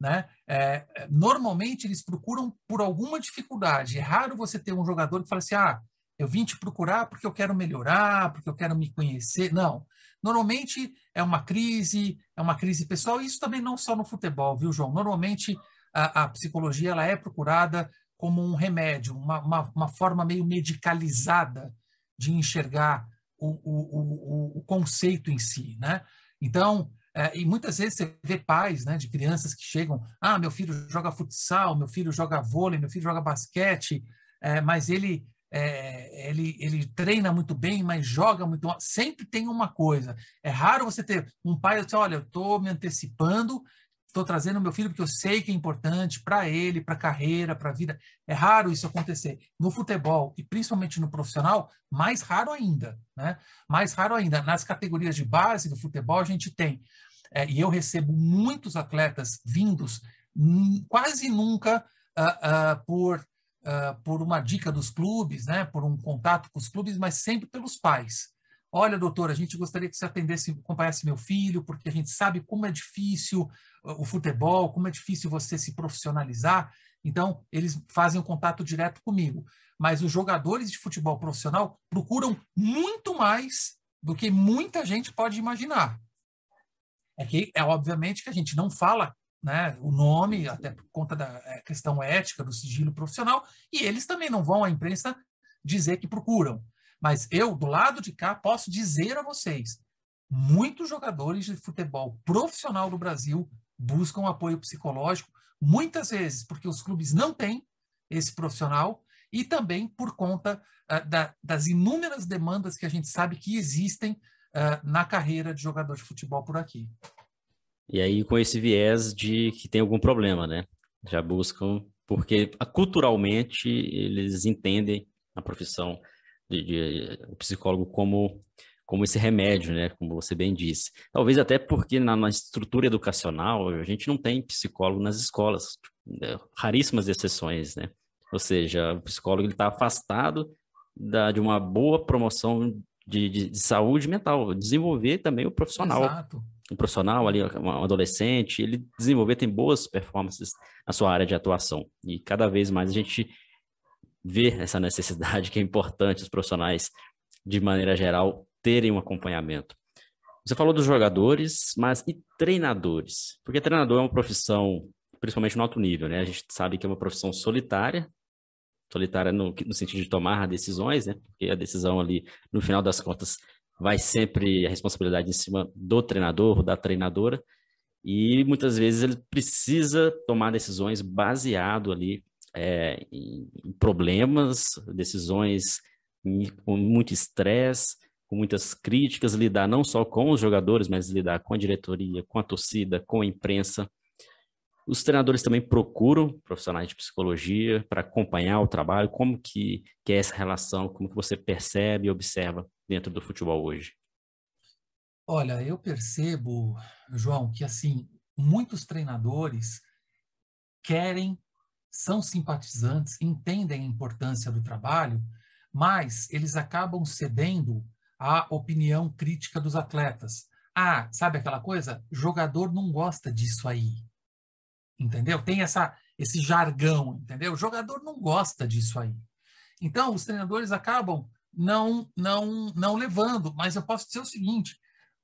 né? É, normalmente eles procuram por alguma dificuldade. É raro você ter um jogador que fala assim: ah, eu vim te procurar porque eu quero melhorar, porque eu quero me conhecer. Não. Normalmente é uma crise, é uma crise pessoal, isso também não só no futebol, viu, João? Normalmente a, a psicologia ela é procurada como um remédio, uma, uma, uma forma meio medicalizada de enxergar o, o, o, o conceito em si, né? Então, é, e muitas vezes você vê pais né, de crianças que chegam, ah, meu filho joga futsal, meu filho joga vôlei, meu filho joga basquete, é, mas ele é, ele, ele treina muito bem, mas joga muito. Sempre tem uma coisa. É raro você ter um pai que olha, eu estou me antecipando, estou trazendo meu filho porque eu sei que é importante para ele, para a carreira, para a vida. É raro isso acontecer. No futebol, e principalmente no profissional, mais raro ainda. Né? Mais raro ainda. Nas categorias de base do futebol, a gente tem, é, e eu recebo muitos atletas vindos, quase nunca uh, uh, por uh, por uma dica dos clubes, né, por um contato com os clubes, mas sempre pelos pais. Olha, doutor, a gente gostaria que você atendesse, acompanhasse meu filho, porque a gente sabe como é difícil o futebol, como é difícil você se profissionalizar. Então, eles fazem um contato direto comigo. Mas os jogadores de futebol profissional procuram muito mais do que muita gente pode imaginar. É que, é obviamente, que a gente não fala né, o nome, até por conta da é, questão ética, do sigilo profissional, e eles também não vão à imprensa dizer que procuram. Mas eu, do lado de cá, posso dizer a vocês: muitos jogadores de futebol profissional do Brasil buscam apoio psicológico, muitas vezes porque os clubes não têm esse profissional e também por conta uh, da, das inúmeras demandas que a gente sabe que existem uh, na carreira de jogador de futebol por aqui. E aí com esse viés de que tem algum problema, né? já buscam, porque culturalmente eles entendem a profissão de, de psicólogo como como esse remédio, né? Como você bem disse. Talvez até porque na, na estrutura educacional a gente não tem psicólogo nas escolas, né? raríssimas exceções, né? Ou seja, o psicólogo está afastado da, de uma boa promoção de, de, de, saúde mental, desenvolver também o profissional. Exato. O profissional ali, um adolescente, ele desenvolver, tem boas performances na sua área de atuação. E cada vez mais a gente vê essa necessidade que é importante os profissionais, de maneira geral, terem um acompanhamento. Você falou dos jogadores, mas e treinadores? Porque treinador é uma profissão, principalmente no alto nível, né? A gente sabe que é uma profissão solitária, solitária no, no sentido de tomar decisões, né? Porque a decisão ali, no final das contas, vai sempre a responsabilidade em cima do treinador, da treinadora, e muitas vezes ele precisa tomar decisões baseado ali é, em, em problemas, decisões com muito estresse, com muitas críticas, lidar não só com os jogadores, mas lidar com a diretoria, com a torcida, com a imprensa. Os treinadores também procuram profissionais de psicologia para acompanhar o trabalho. Como que, que é essa relação? Como que você percebe e observa dentro do futebol hoje? Olha, eu percebo, João, que assim muitos treinadores querem, são simpatizantes, entendem a importância do trabalho, mas eles acabam cedendo a opinião crítica dos atletas. Ah, sabe aquela coisa? Jogador não gosta disso aí. Entendeu? Tem essa esse jargão, entendeu? O jogador não gosta disso aí. Então, os treinadores acabam não não não levando, mas eu posso dizer o seguinte,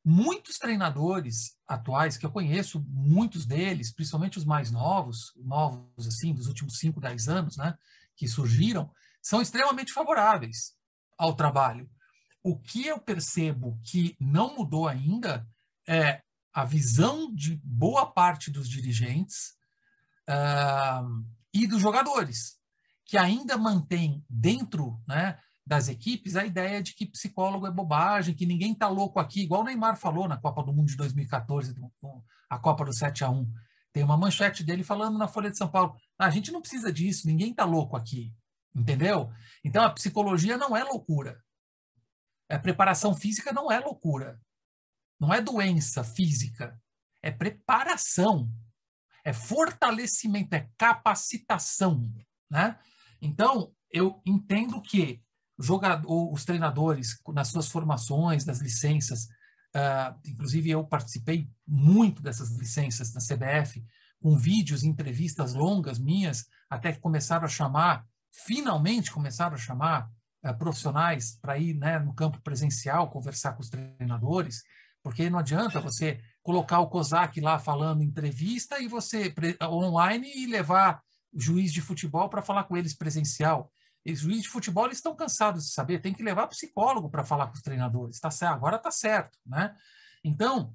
muitos treinadores atuais que eu conheço, muitos deles, principalmente os mais novos, novos assim, dos últimos 5, 10 anos, né, que surgiram, são extremamente favoráveis ao trabalho. O que eu percebo que não mudou ainda é a visão de boa parte dos dirigentes uh, e dos jogadores, que ainda mantém dentro né, das equipes a ideia de que psicólogo é bobagem, que ninguém está louco aqui, igual o Neymar falou na Copa do Mundo de 2014, a Copa do 7 a 1 Tem uma manchete dele falando na Folha de São Paulo: a gente não precisa disso, ninguém está louco aqui. Entendeu? Então a psicologia não é loucura. A preparação física não é loucura. Não é doença física. É preparação. É fortalecimento, é capacitação. Né? Então, eu entendo que jogador, os treinadores, nas suas formações, das licenças, uh, inclusive eu participei muito dessas licenças na CBF, com vídeos, entrevistas longas minhas, até que começaram a chamar, finalmente começaram a chamar uh, profissionais para ir né, no campo presencial, conversar com os treinadores, porque não adianta você colocar o COSAC lá falando entrevista e você online e levar o juiz de futebol para falar com eles presencial. Os juízes de futebol estão cansados de saber, tem que levar psicólogo para falar com os treinadores. Tá certo, agora está certo, né? Então,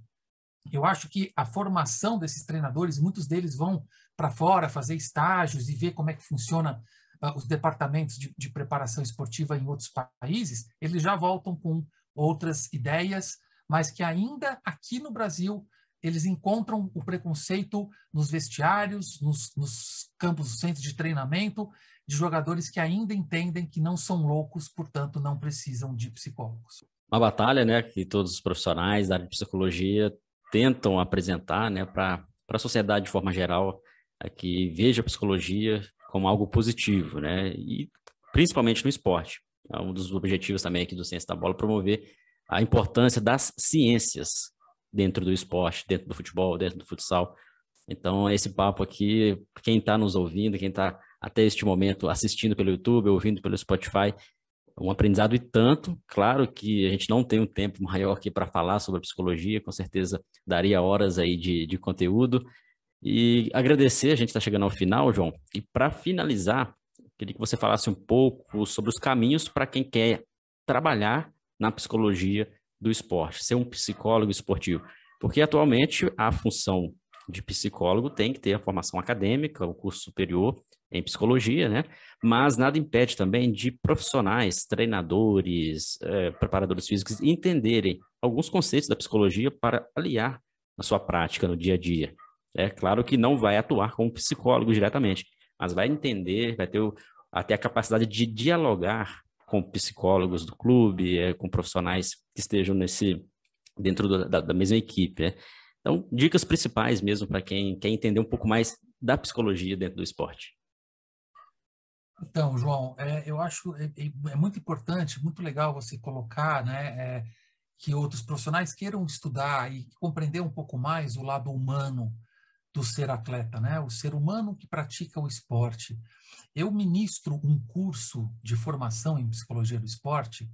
eu acho que a formação desses treinadores, muitos deles vão para fora fazer estágios e ver como é que funciona uh, os departamentos de, de, preparação esportiva em outros países, eles já voltam com outras ideias, mas que ainda aqui no Brasil eles encontram o preconceito nos vestiários, nos, nos campos, centros de treinamento, de jogadores que ainda entendem que não são loucos, portanto não precisam de psicólogos. Uma batalha, né, que todos os profissionais da área de psicologia tentam apresentar, né, para a sociedade de forma geral, é que veja a psicologia como algo positivo, né, e principalmente no esporte. É um dos objetivos também aqui do Ciência da Bola promover a importância das ciências dentro do esporte, dentro do futebol, dentro do futsal. Então, esse papo aqui, quem está nos ouvindo, quem está até este momento assistindo pelo YouTube, ouvindo pelo Spotify, um aprendizado e tanto. Claro que a gente não tem um tempo maior aqui para falar sobre a psicologia, com certeza daria horas aí de, de conteúdo. E agradecer, a gente está chegando ao final, João. E para finalizar, queria que você falasse um pouco sobre os caminhos para quem quer trabalhar na psicologia do esporte, ser um psicólogo esportivo. Porque atualmente a função de psicólogo tem que ter a formação acadêmica, o curso superior, em psicologia, né? Mas nada impede também de profissionais, treinadores, é, preparadores físicos entenderem alguns conceitos da psicologia para aliar na sua prática no dia a dia. É claro que não vai atuar como psicólogo diretamente, mas vai entender, vai ter até a capacidade de dialogar com psicólogos do clube, é, com profissionais que estejam nesse dentro do, da, da, mesma equipe. Né? Então, dicas principais mesmo para quem quer entender um pouco mais da psicologia dentro do esporte. Então, João, é, eu acho é, é, é, muito importante, muito legal você colocar, né, é, que outros profissionais queiram estudar e compreender um pouco mais o lado humano do ser atleta, né, o ser humano que pratica o esporte. Eu ministro um curso de formação em psicologia do esporte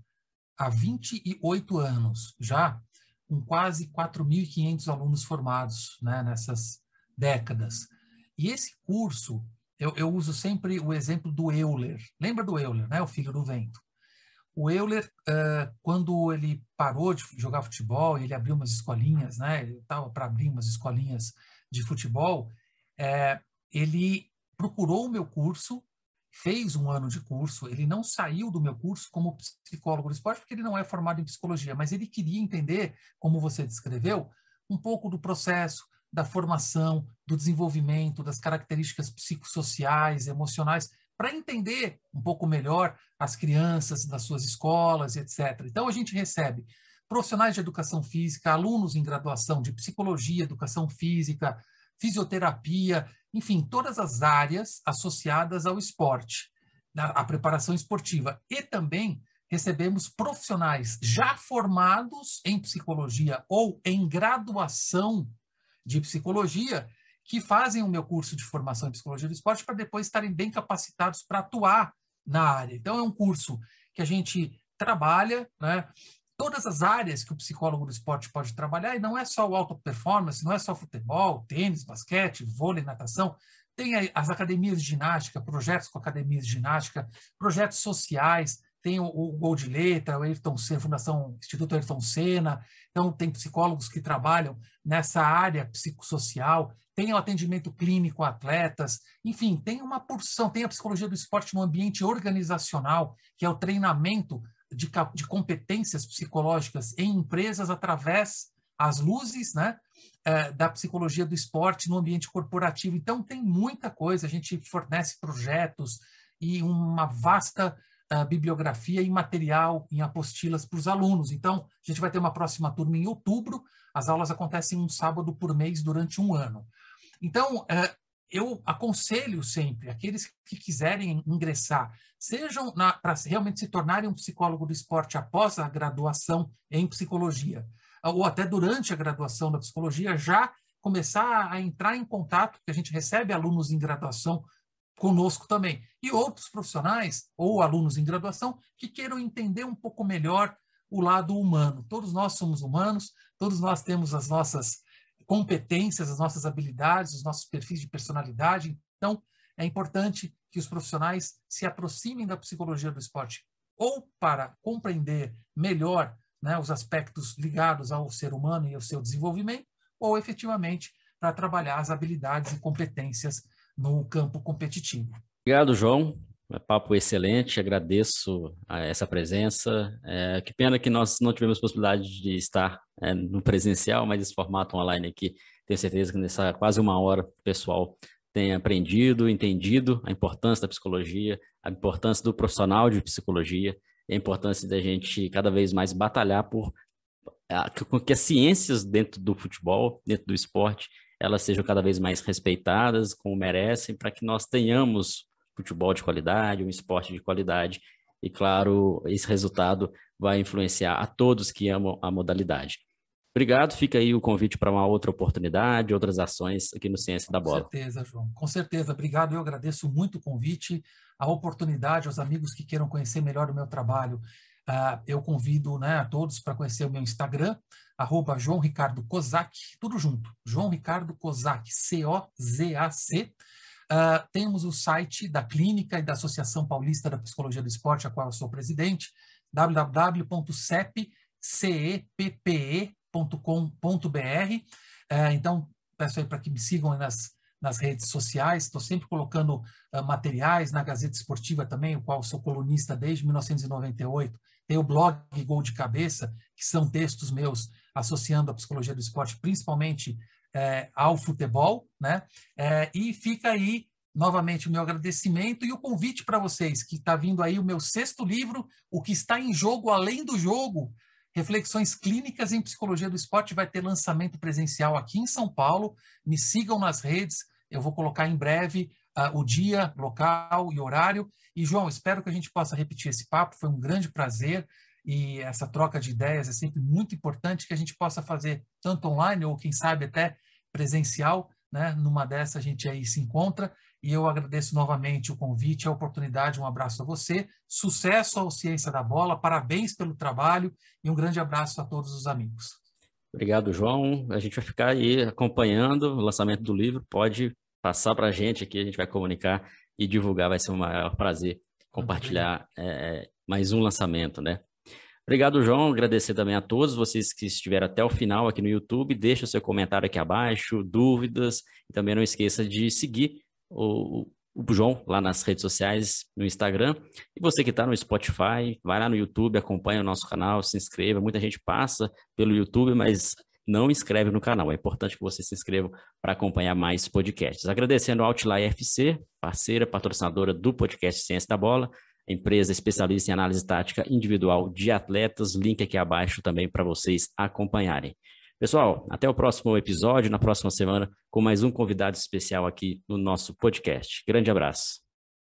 há 28 anos, já com quase 4.500 alunos formados né, nessas décadas. E esse curso eu, eu, uso sempre o exemplo do Euler. Lembra do Euler, né? O filho do vento. O Euler, uh, quando ele parou de jogar futebol, ele abriu umas escolinhas, né? Ele estava para abrir umas escolinhas de futebol. É, ele procurou o meu curso, fez um ano de curso. Ele não saiu do meu curso como psicólogo do esporte, porque ele não é formado em psicologia, mas ele queria entender, como você descreveu, um pouco do processo, da formação, do desenvolvimento, das características psicossociais, emocionais, para entender um pouco melhor as crianças das suas escolas, etc. Então, a gente recebe profissionais de educação física, alunos em graduação de psicologia, educação física, fisioterapia, enfim, todas as áreas associadas ao esporte, à preparação esportiva. E também recebemos profissionais já formados em psicologia ou em graduação de psicologia que fazem o meu curso de formação em psicologia do esporte para depois estarem bem capacitados para atuar na área. Então, é um curso que a gente trabalha, né? Todas as áreas que o psicólogo do esporte pode trabalhar, e não é só o alto performance, não é só futebol, tênis, basquete, vôlei, natação, tem as academias de ginástica, projetos com academias de ginástica, projetos sociais, tem o, o Gol de Letra, o Ayrton Senna, Fundação Instituto Ayrton Senna, então tem psicólogos que trabalham nessa área psicossocial, tem o atendimento clínico a atletas, enfim, tem uma porção, tem a psicologia do esporte no ambiente organizacional, que é o treinamento de, de competências psicológicas em empresas através as luzes né, é, da psicologia do esporte no ambiente corporativo. Então, tem muita coisa, a gente fornece projetos e uma vasta uh, bibliografia e material em apostilas para os alunos. Então, a gente vai ter uma próxima turma em outubro, as aulas acontecem um sábado por mês durante um ano. Então, uh, eu aconselho sempre aqueles que quiserem ingressar, sejam para realmente se tornarem um psicólogo do esporte após a graduação em psicologia, ou até durante a graduação da psicologia, já começar a entrar em contato, a gente recebe alunos em graduação conosco também. E outros profissionais ou alunos em graduação que queiram entender um pouco melhor o lado humano. Todos nós somos humanos, todos nós temos as nossas competências, as nossas habilidades, os nossos perfis de personalidade. Então, é importante que os profissionais se aproximem da psicologia do esporte ou para compreender melhor né, os aspectos ligados ao ser humano e ao seu desenvolvimento, ou efetivamente para trabalhar as habilidades e competências no campo competitivo. Obrigado, João. É papo excelente, agradeço essa presença. É, que pena que nós não tivemos possibilidade de estar é, no presencial, mas esse formato online aqui, tenho certeza que nessa quase uma hora o pessoal tem aprendido, entendido a importância da psicologia, a importância do profissional de psicologia, a importância da gente cada vez mais batalhar por que as ciências dentro do futebol, dentro do esporte, elas sejam cada vez mais respeitadas, como merecem, para que nós tenhamos futebol de qualidade, um esporte de qualidade. E, claro, esse resultado vai influenciar a todos que amam a modalidade. Obrigado, fica aí o convite para uma outra oportunidade, outras ações aqui no Ciência da Bola. Com certeza, João. Com certeza, obrigado. Eu agradeço muito o convite, a oportunidade, aos amigos que queiram conhecer melhor o meu trabalho. Uh, eu convido né, a todos para conhecer o meu Instagram, arroba João Ricardo Kozak, tudo junto, João Ricardo Kozak, C-O-Z-A-C. Uh, ah, temos o site da Clínica e da Associação Paulista da Psicologia do Esporte, a qual eu sou presidente, www.ceppe.com.br. Uh, ah, então, peço aí para que me sigam nas, nas redes sociais, estou sempre colocando uh, materiais na Gazeta Esportiva também, o qual sou colunista desde 1998. Tem o blog Gol de Cabeça, que são textos meus associando a psicologia do esporte, principalmente é, ao futebol, né? É, e fica aí novamente o meu agradecimento e o convite para vocês, que está vindo aí o meu sexto livro, O que está em jogo além do jogo, Reflexões Clínicas em Psicologia do Esporte, vai ter lançamento presencial aqui em São Paulo. Me sigam nas redes, eu vou colocar em breve uh, o dia, local e horário. E, João, espero que a gente possa repetir esse papo, foi um grande prazer e essa troca de ideias é sempre muito importante que a gente possa fazer tanto online ou, quem sabe, até presencial, né? Numa dessa a gente aí se encontra e eu agradeço novamente o convite, a oportunidade. Um abraço a você, sucesso ao Ciência da Bola, parabéns pelo trabalho e um grande abraço a todos os amigos. Obrigado, João. A gente vai ficar aí acompanhando o lançamento do livro. Pode passar para a gente aqui, a gente vai comunicar e divulgar. Vai ser um maior prazer compartilhar é, mais um lançamento, né? Obrigado, João. Agradecer também a todos vocês que estiveram até o final aqui no YouTube. Deixe o seu comentário aqui abaixo, dúvidas. E também não esqueça de seguir o, o João lá nas redes sociais, no Instagram. E você que está no Spotify, vai lá no YouTube, acompanha o nosso canal, se inscreva. Muita gente passa pelo YouTube, mas não inscreve no canal. É importante que você se inscreva para acompanhar mais podcasts. Agradecendo ao Outlier FC, parceira, patrocinadora do podcast Ciência da Bola, empresa especialista em análise tática individual de atletas. Link aqui abaixo também para vocês acompanharem. Pessoal, até o próximo episódio, na próxima semana, com mais um convidado especial aqui no nosso podcast. Grande abraço.